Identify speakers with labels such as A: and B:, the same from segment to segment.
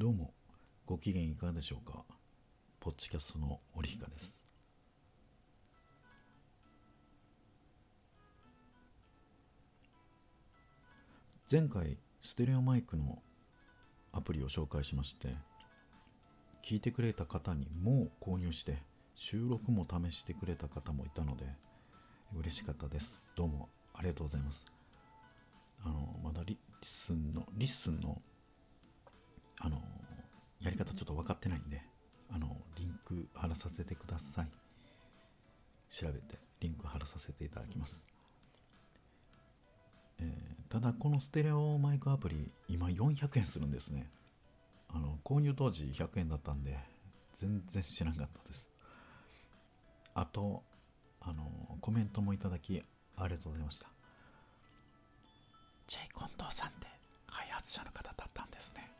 A: どうもご機嫌いかがでしょうか？ポッチキャストのオリヒカです。前回ステレオマイクのアプリを紹介しまして聞いてくれた方にもう購入して収録も試してくれた方もいたので嬉しかったです。どうもありがとうございます。あのまだリッスンのリッスンのあのやり方ちょっと分かってないんであのリンク貼らさせてください。調べてリンク貼らさせていただきます、えー、ただこのステレオマイクアプリ今400円するんですね。あの購入当時100円だったんで全然知らなかったです。あとあのコメントもいただきありがとうございました。J 近藤さんって開発者の方だったんですね。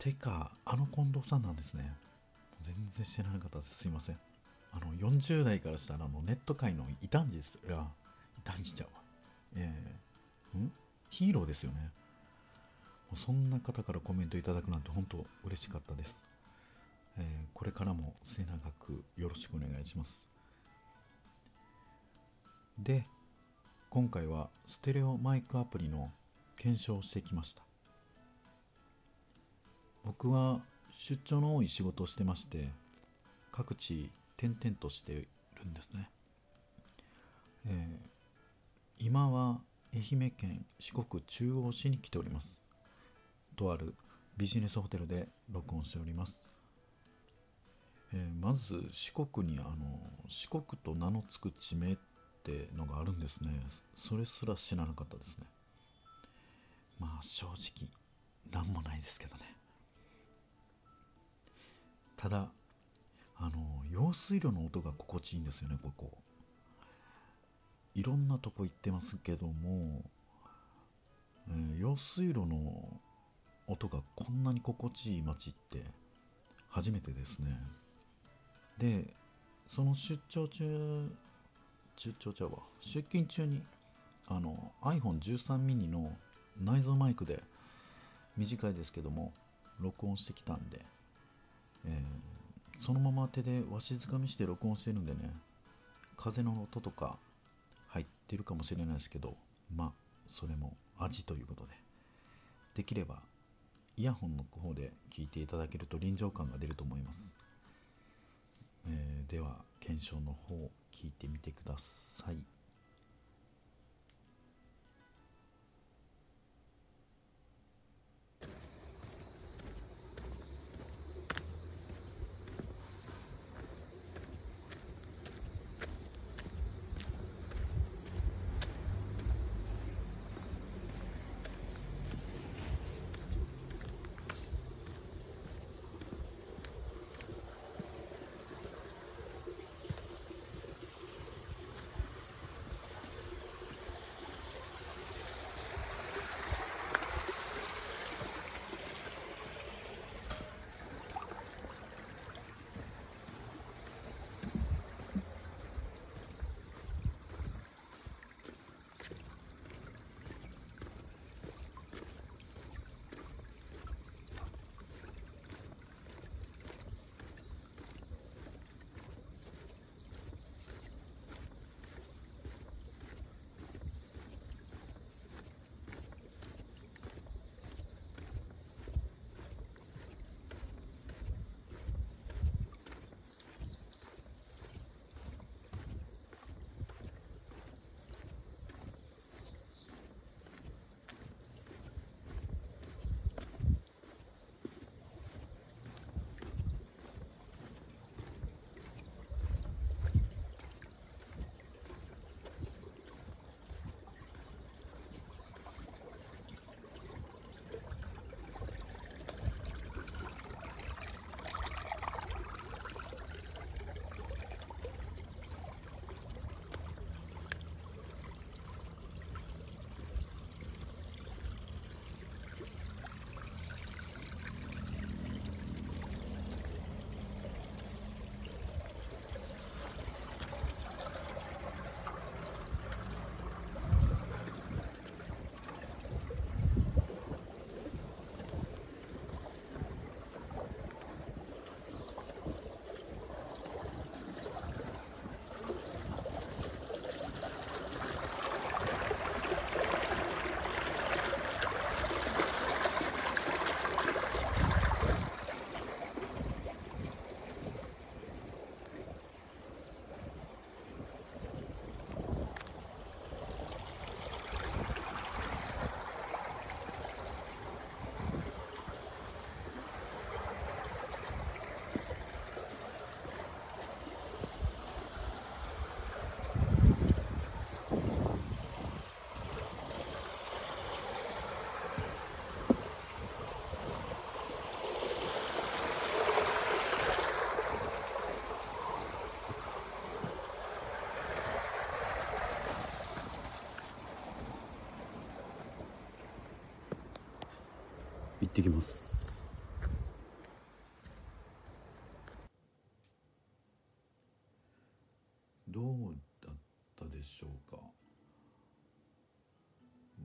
A: てかあの近藤さんなんですね。全然知らなかったです。すいません。あの40代からしたらあのネット界の異端児です。いや異端児ちゃうわ。えー、ん？ヒーローですよね。もうそんな方からコメントいただくなんて本当嬉しかったです、えー、これからも末永くよろしくお願いします。で今回はステレオマイクアプリの検証をしてきました。僕は出張の多い仕事をしてまして各地転々としているんですね、えー、今は愛媛県四国中央市に来ております。とあるビジネスホテルで録音しております、えー、まず四国にあの四国と名の付く地名ってのがあるんですね。それすら知らなかったですね。まあ正直何もないですけどね。ただあの用水路の音が心地いいんですよねここ。いろんなとこ行ってますけども、えー、用水路の音がこんなに心地いい街って初めてですね。でその出張中出張ちゃうわ出勤中にあの iPhone13 mini の内蔵マイクで短いですけども録音してきたんでえー、そのまま手でわしづかみして録音してるんでね風の音とか入ってるかもしれないですけどまあそれも味ということで。できればイヤホンの方で聞いていただけると臨場感が出ると思います、えー、では検証の方聞いてみてください。
B: ってきます。
A: どうだったでしょうか？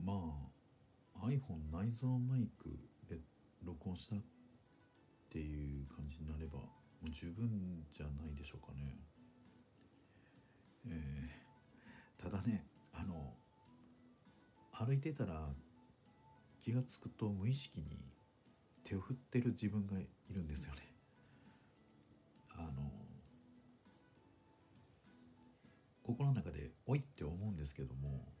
A: まあ iPhone 内蔵マイクで録音したっていう感じになればもう十分じゃないでしょうかね。えー、ただねあの歩いてたら気が付くと無意識に手を振ってる自分がいるんですよね。あの心の中で「おい!」って思うんですけども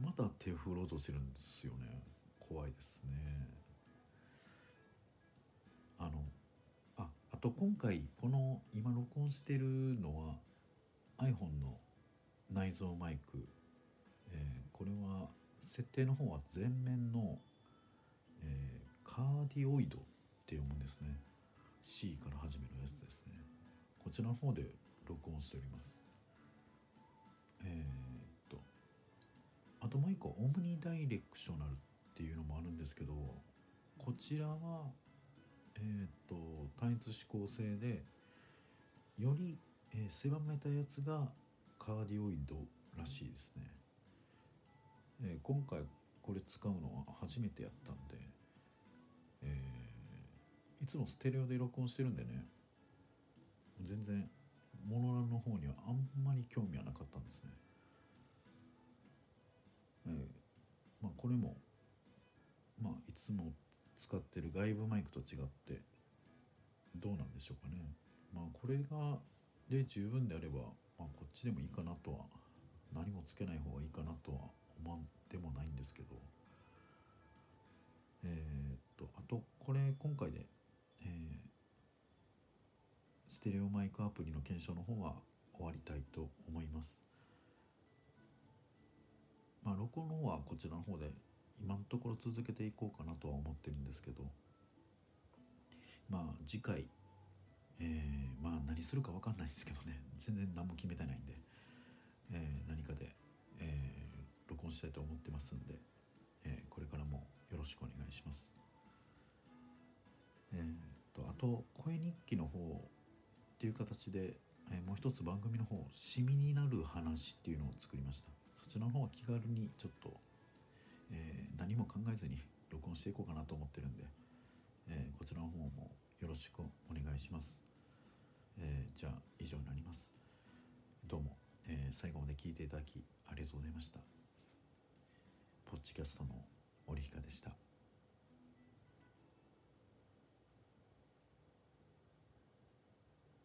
A: まだ手振ろうとしてるんですよね。怖いですね。あのああと今回この今録音してるのは iPhone の内蔵マイク、えーこれは設定の方は前面の、えーカーディオイドって読むんですね。C から始めるやつですね。こちらの方で録音しております。えーっとあともう一個オムニダイレクショナルっていうのもあるんですけどこちらはえーっと単一指向性でより、えー狭めたやつがカーディオイドらしいですね、えー今回これ使うのは初めてやったんで、いつもステレオで録音してるんでね全然モノラルの方にはあんまり興味はなかったんですね。えーまあこれもまあいつも使ってる外部マイクと違ってどうなんでしょうかね。まあこれがで十分であれば、まあ、こっちでもいいかなとは何もつけない方がいいかなとは思ってもないんですけどえーっとあとこれ今回で、テレオマイクアプリの検証の方は終わりたいと思います。まあ録音の方はこちらの方で今のところ続けていこうかなとは思ってるんですけどまあ次回、えーまあ何するか分かんないですけどね全然何も決めてないんで、えー何かで、えー録音したいと思ってますんで、えーこれからもよろしくお願いします。えーとあと声日記の方っていう形で、えーもう一つ番組の方「シミになる話」っていうのを作りました。そちらの方は気軽にちょっと、えー何も考えずに録音していこうかなと思ってるんで、えーこちらの方もよろしくお願いします、えじゃあ以上になります。どうも、え最後まで聞いていただきありがとうございました。ポッチキャストの織彦でした。